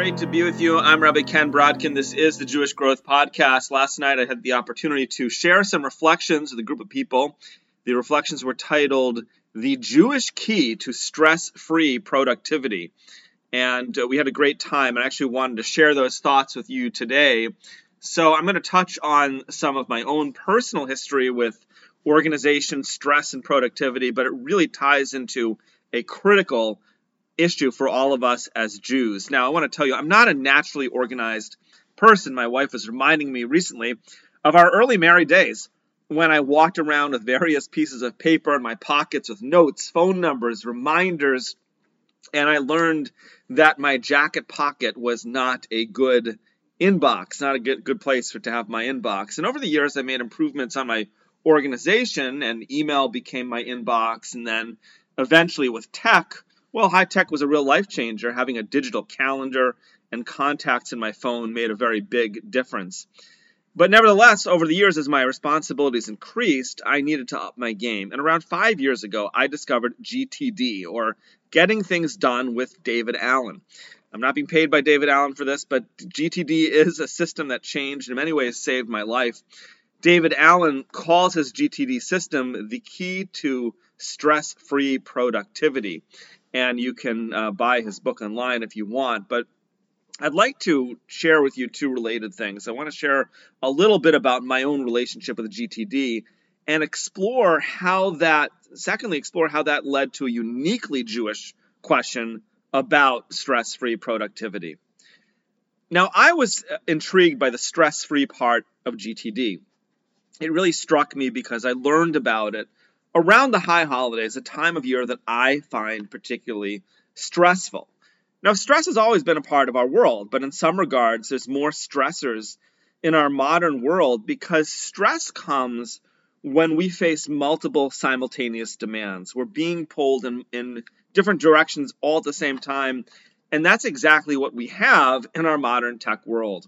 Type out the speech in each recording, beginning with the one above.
great to be with you. I'm Rabbi Ken Brodkin. This is the Jewish Growth Podcast. Last night I had the opportunity to share some reflections with a group of people. The reflections were titled The Jewish Key to Stress Free Productivity. And uh, we had a great time. And I actually wanted to share those thoughts with you today. So I'm going to touch on some of my own personal history with organization, stress, and productivity, but it really ties into a critical issue for all of us as Jews. Now, I want to tell you, I'm not a naturally organized person. My wife was reminding me recently of our early married days when I walked around with various pieces of paper in my pockets with notes, phone numbers, reminders, and I learned that my jacket pocket was not a good inbox, not a good, good place for to have my inbox. And over the years, I made improvements on my organization, and email became my inbox, and then eventually with tech, well, high tech was a real life changer. Having a digital calendar and contacts in my phone made a very big difference. But nevertheless, over the years, as my responsibilities increased, I needed to up my game. And around five years ago, I discovered GTD, or Getting Things Done with David Allen. I'm not being paid by David Allen for this, but GTD is a system that changed, in many ways, saved my life. David Allen calls his GTD system the key to stress free productivity and you can uh, buy his book online if you want. But I'd like to share with you two related things. I want to share a little bit about my own relationship with GTD and explore how that, secondly, explore how that led to a uniquely Jewish question about stress free productivity. Now, I was uh, intrigued by the stress free part of GTD. It really struck me because I learned about it around the high holidays, a time of year that I find particularly stressful. Now, stress has always been a part of our world, but in some regards, there's more stressors in our modern world because stress comes when we face multiple simultaneous demands. We're being pulled in, in different directions all at the same time, and that's exactly what we have in our modern tech world.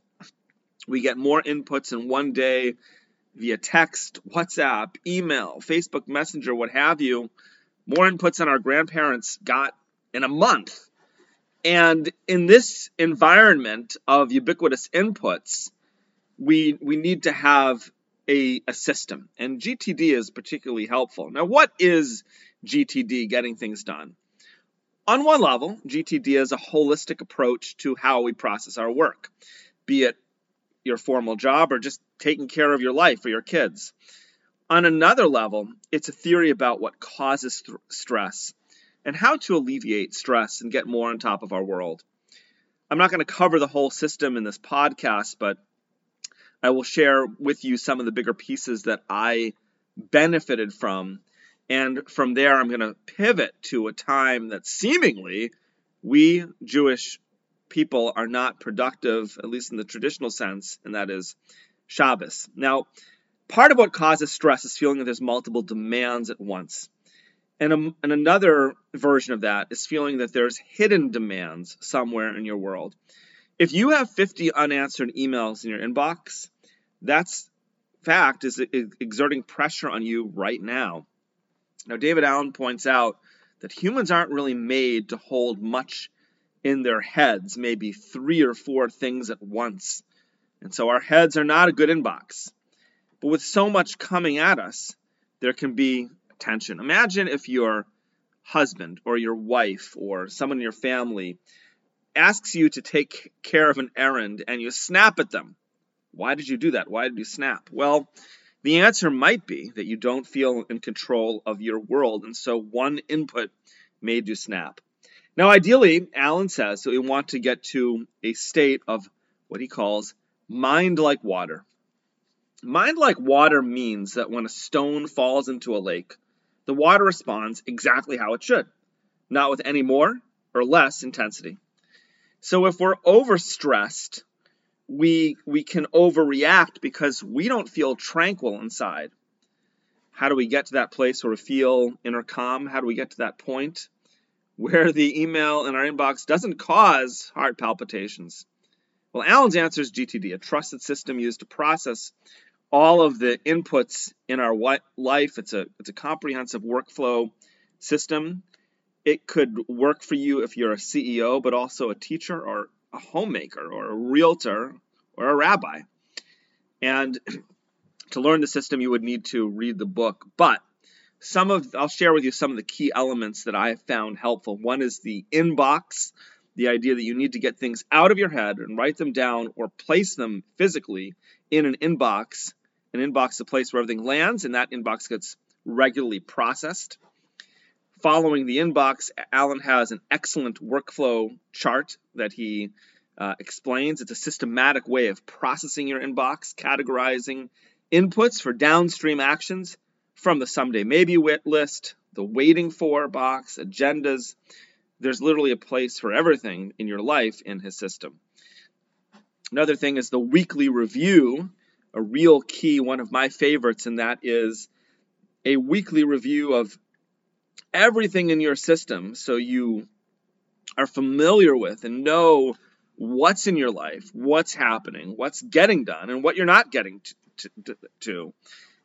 We get more inputs in one day via text, WhatsApp, email, Facebook Messenger, what have you, more inputs than our grandparents got in a month. And in this environment of ubiquitous inputs, we, we need to have a, a system. And GTD is particularly helpful. Now, what is GTD, getting things done? On one level, GTD is a holistic approach to how we process our work, be it your formal job or just taking care of your life or your kids. On another level, it's a theory about what causes th- stress and how to alleviate stress and get more on top of our world. I'm not going to cover the whole system in this podcast, but I will share with you some of the bigger pieces that I benefited from. And from there, I'm going to pivot to a time that seemingly we Jewish people are not productive, at least in the traditional sense, and that is Shabbos. Now, part of what causes stress is feeling that there's multiple demands at once. And, um, and another version of that is feeling that there's hidden demands somewhere in your world. If you have 50 unanswered emails in your inbox, that's fact is exerting pressure on you right now. Now, David Allen points out that humans aren't really made to hold much in their heads, maybe three or four things at once. And so our heads are not a good inbox. But with so much coming at us, there can be tension. Imagine if your husband or your wife or someone in your family asks you to take care of an errand and you snap at them. Why did you do that? Why did you snap? Well, the answer might be that you don't feel in control of your world, and so one input made you snap. Now, ideally, Allen says that we want to get to a state of what he calls mind like water. Mind like water means that when a stone falls into a lake, the water responds exactly how it should, not with any more or less intensity. So if we're overstressed, we we can overreact because we don't feel tranquil inside. How do we get to that place where we feel inner calm? How do we get to that point? Where the email in our inbox doesn't cause heart palpitations? Well, Allen's answer is GTD, a trusted system used to process all of the inputs in our life. It's a, it's a comprehensive workflow system. It could work for you if you're a CEO, but also a teacher or a homemaker or a realtor or a rabbi. And to learn the system, you would need to read the book. But some of I'll share with you some of the key elements that I have found helpful. One is the inbox, the idea that you need to get things out of your head and write them down or place them physically in an inbox. An inbox is a place where everything lands, and that inbox gets regularly processed. Following the inbox, Allen has an excellent workflow chart that he uh, explains. It's a systematic way of processing your inbox, categorizing inputs for downstream actions from the someday maybe wit list, the waiting for box, agendas. There's literally a place for everything in your life in his system. Another thing is the weekly review, a real key, one of my favorites, and that is a weekly review of everything in your system so you are familiar with and know what's in your life, what's happening, what's getting done, and what you're not getting to, to, to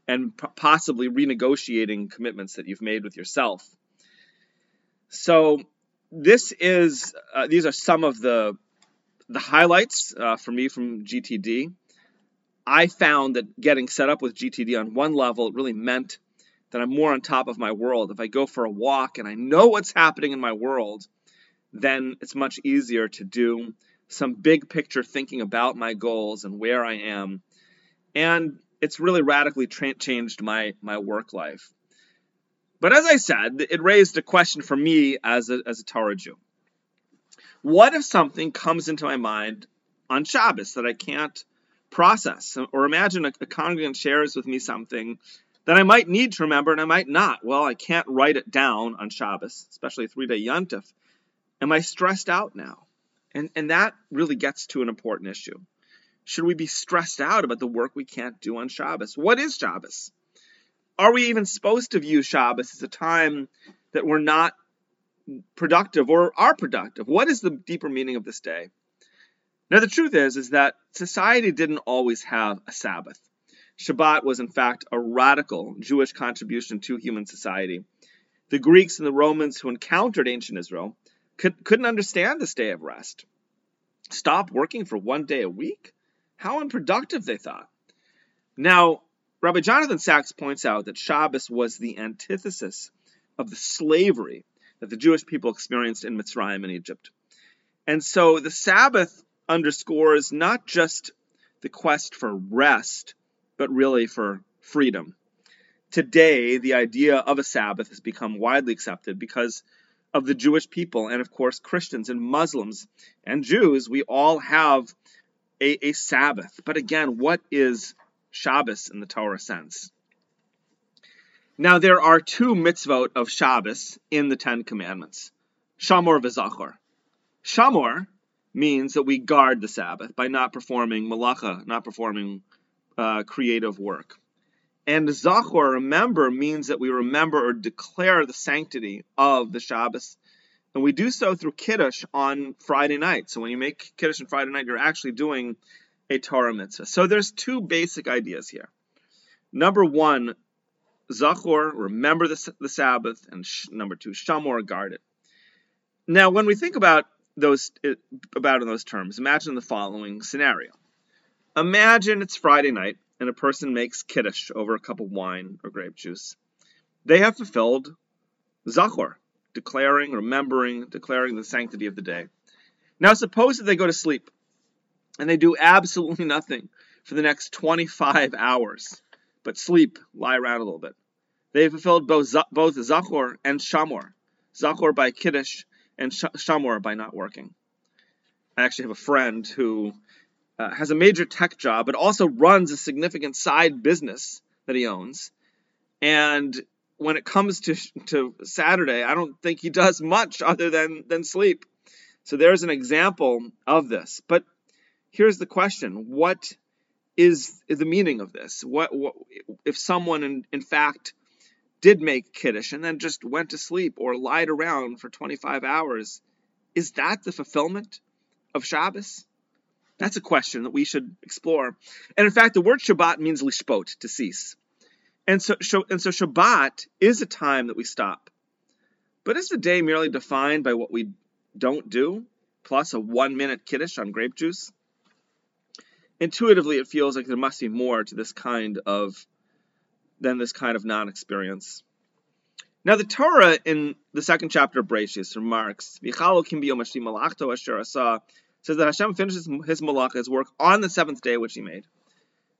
and p- possibly renegotiating commitments that you've made with yourself. So, this is uh, these are some of the the highlights uh, for me from GTD. I found that getting set up with GTD on one level really meant that I'm more on top of my world. If I go for a walk and I know what's happening in my world, then it's much easier to do some big picture thinking about my goals and where I am. And it's really radically tra- changed my, my work life. But as I said, it raised a question for me as a, as a Torah Jew. What if something comes into my mind on Shabbos that I can't process? Or imagine a, a congregant shares with me something that I might need to remember and I might not. Well, I can't write it down on Shabbos, especially three day Yontif. Am I stressed out now? And, and that really gets to an important issue. Should we be stressed out about the work we can't do on Shabbos? What is Shabbos? Are we even supposed to view Shabbos as a time that we're not productive or are productive? What is the deeper meaning of this day? Now, the truth is, is that society didn't always have a Sabbath. Shabbat was, in fact, a radical Jewish contribution to human society. The Greeks and the Romans who encountered ancient Israel could, couldn't understand this day of rest. Stop working for one day a week? How unproductive, they thought. Now, Rabbi Jonathan Sacks points out that Shabbos was the antithesis of the slavery that the Jewish people experienced in Mitzrayim and Egypt. And so the Sabbath underscores not just the quest for rest, but really for freedom. Today, the idea of a Sabbath has become widely accepted because of the Jewish people, and of course, Christians and Muslims and Jews. We all have a, a Sabbath. But again, what is Shabbos in the Torah sense? Now, there are two mitzvot of Shabbos in the Ten Commandments Shamor v'Zachor. Shamor means that we guard the Sabbath by not performing malacha, not performing uh, creative work. And Zachor, remember, means that we remember or declare the sanctity of the Shabbos. And we do so through Kiddush on Friday night. So when you make Kiddush on Friday night, you're actually doing a Torah mitzvah. So there's two basic ideas here. Number one, Zachor, remember the, the Sabbath, and sh- number two, Shamor, guard it. Now, when we think about those about in those terms, imagine the following scenario. Imagine it's Friday night and a person makes kiddush over a cup of wine or grape juice. They have fulfilled Zachor, declaring, remembering, declaring the sanctity of the day. Now, suppose that they go to sleep and they do absolutely nothing for the next 25 hours, but sleep, lie around a little bit. They fulfilled both, both Zachor and Shamor. Zachor by Kiddush and Shamor by not working. I actually have a friend who uh, has a major tech job, but also runs a significant side business that he owns. And when it comes to to Saturday, I don't think he does much other than than sleep. So there's an example of this. But here's the question: What is, the meaning of this? What, what if someone in, in fact did make kiddush and then just went to sleep or lied around for 25 hours? Is that the fulfillment of Shabbos? That's a question that we should explore. And in fact, the word Shabbat means lishpot, to cease. And so, and so Shabbat is a time that we stop. But is the day merely defined by what we don't do? plus a one minute kiddush on grape juice. Intuitively, it feels like there must be more to this kind of than this kind of non-experience. Now, the Torah in the second chapter of Bereshit remarks, says that Hashem finishes his malach, his work, on the seventh day which he made.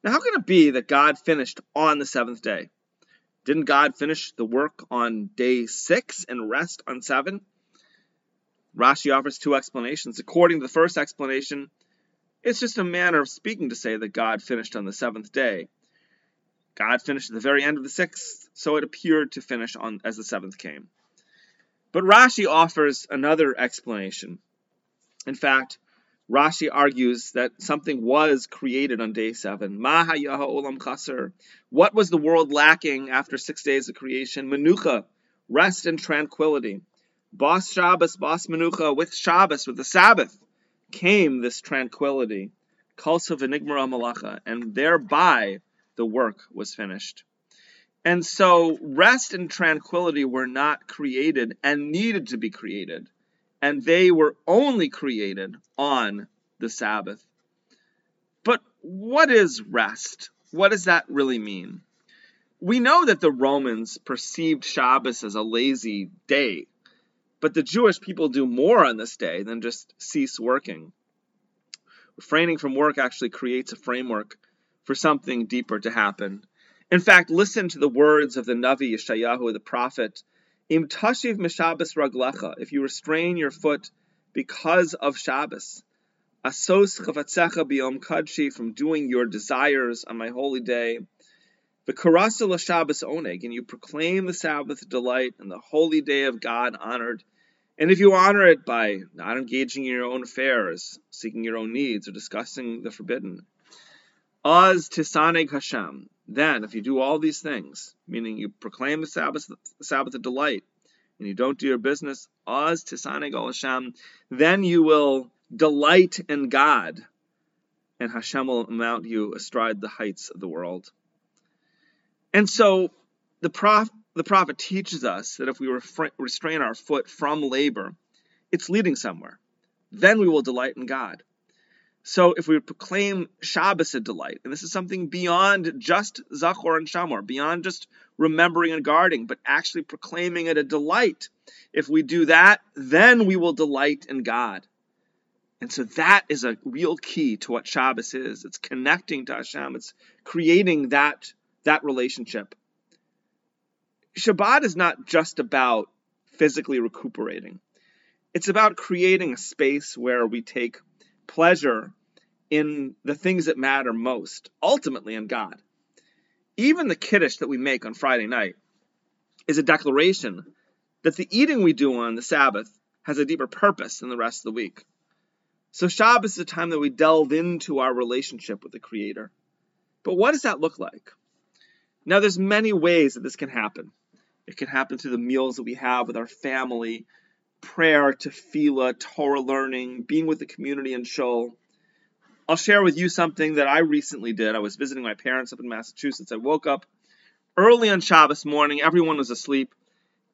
Now, how can it be that God finished on the seventh day? Didn't God finish the work on day six and rest on seven? Rashi offers two explanations. According to the first explanation, it's just a manner of speaking to say that God finished on the seventh day. God finished at the very end of the sixth, so it appeared to finish on as the seventh came. But Rashi offers another explanation. In fact, Rashi argues that something was created on day seven. Maha olam chaser. What was the world lacking after six days of creation? Menucha, rest and tranquility. Bas Shabbos, Bas Menucha, with Shabbos, with the Sabbath, came this tranquility. Kalsa v'nigmara malacha, and thereby the work was finished. And so rest and tranquility were not created and needed to be created, and they were only created on the Sabbath. But what is rest? What does that really mean? We know that the Romans perceived Shabbos as a lazy day, but the Jewish people do more on this day than just cease working. Refraining from work actually creates a framework for something deeper to happen. In fact, listen to the words of the Navi Yeshayahu, the prophet. Im tashiv mishabes raglecha, if you restrain your foot because of Shabbos. Asos chavatzecha biyom kadshi, from doing your desires on my holy day. V'karasa Shabbos oneg, and you proclaim the Sabbath delight and the holy day of God honored. And if you honor it by not engaging in your own affairs, seeking your own needs, or discussing the forbidden, Az tisaneg Hashem, then if you do all these things, meaning you proclaim the Sabbath, the Sabbath of delight, and you don't do your business, Az tisaneg Hashem, then you will delight in God, and Hashem will mount you astride the heights of the world. And so the, the prophet teaches us that if we restrain our foot from labor, it's leading somewhere. Then we will delight in God. So if we proclaim Shabbos a delight, and this is something beyond just Zachor and Shamor, beyond just remembering and guarding, but actually proclaiming it a delight, if we do that, then we will delight in God. And so that is a real key to what Shabbos is. It's connecting to Hashem. It's creating that, that relationship. Shabbat is not just about physically recuperating. It's about creating a space where we take pleasure in the things that matter most, ultimately in God. Even the kiddush that we make on Friday night is a declaration that the eating we do on the Sabbath has a deeper purpose than the rest of the week. So Shabbos is a time that we delve into our relationship with the Creator. But what does that look like? Now, there's many ways that this can happen. It can happen through the meals that we have with our family, prayer, tefillah, Torah learning, being with the community in shul. I'll share with you something that I recently did. I was visiting my parents up in Massachusetts. I woke up early on Shabbos morning. Everyone was asleep.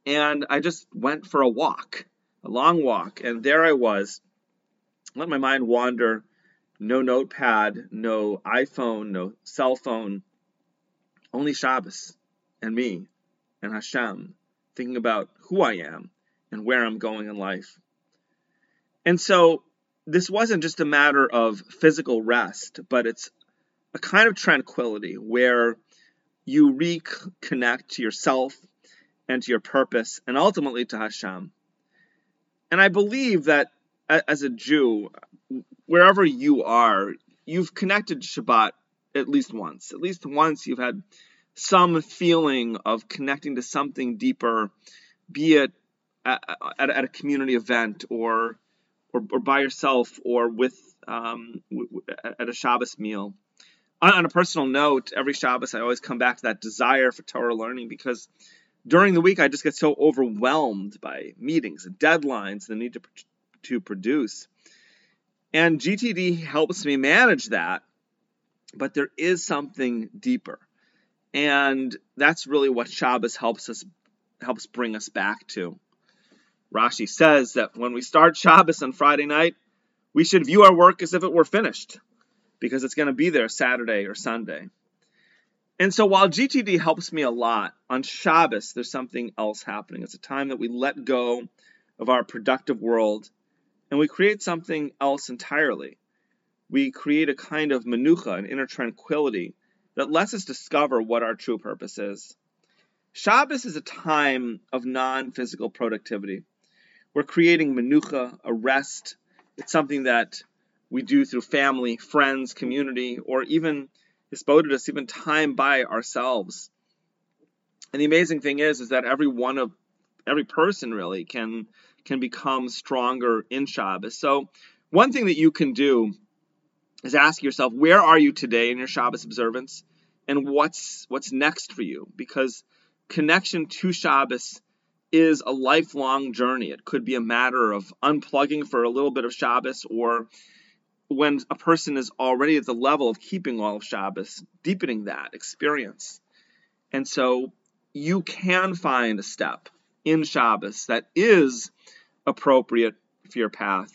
And I just went for a walk, a long walk. And there I was let my mind wander. No notepad, no iPhone, no cell phone. Only Shabbos and me and Hashem thinking about who I am and where I'm going in life. And so this wasn't just a matter of physical rest, but it's a kind of tranquility where you reconnect to yourself and to your purpose and ultimately to Hashem. And I believe that as a Jew, wherever you are, you've connected to Shabbat at least once. At least once you've had some feeling of connecting to something deeper, be it at a community event or, or, or by yourself or with um, at a Shabbos meal. On, on a personal note, every Shabbos I always come back to that desire for Torah learning because during the week I just get so overwhelmed by meetings and deadlines, the need to to produce. And GTD helps me manage that, but there is something deeper. And that's really what Shabbos helps us helps bring us back to. Rashi says that when we start Shabbos on Friday night, We should view our work as if it were finished because it's going to be there Saturday or Sunday. And so while GTD helps me a lot, on Shabbos, there's something else happening. It's a time that we let go of our productive world and we create something else entirely. We create a kind of menucha, an inner tranquility, that lets us discover what our true purpose is. Shabbos is a time of non physical productivity. We're creating menucha, a rest. It's something that we do through family, friends, community, or even Hisbodedus, even time by ourselves. And the amazing thing is, is that every one of every person really can can become stronger in Shabbos. So one thing that you can do is ask yourself, where are you today in your Shabbos observance, and what's what's next for you? Because connection to Shabbos is a lifelong journey. It could be a matter of unplugging for a little bit of Shabbos, or when a person is already at the level of keeping all of Shabbos, deepening that experience. And so you can find a step in Shabbos that is appropriate for your path.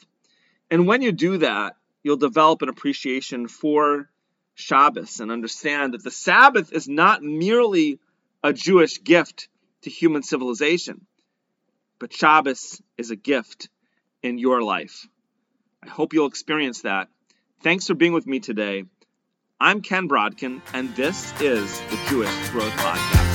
And when you do that, you'll develop an appreciation for Shabbos and understand that the Sabbath is not merely a Jewish gift to human civilization, but Shabbos is a gift in your life. I hope you'll experience that. Thanks for being with me today. I'm Ken Brodkin, and this is the Jewish Growth Podcast.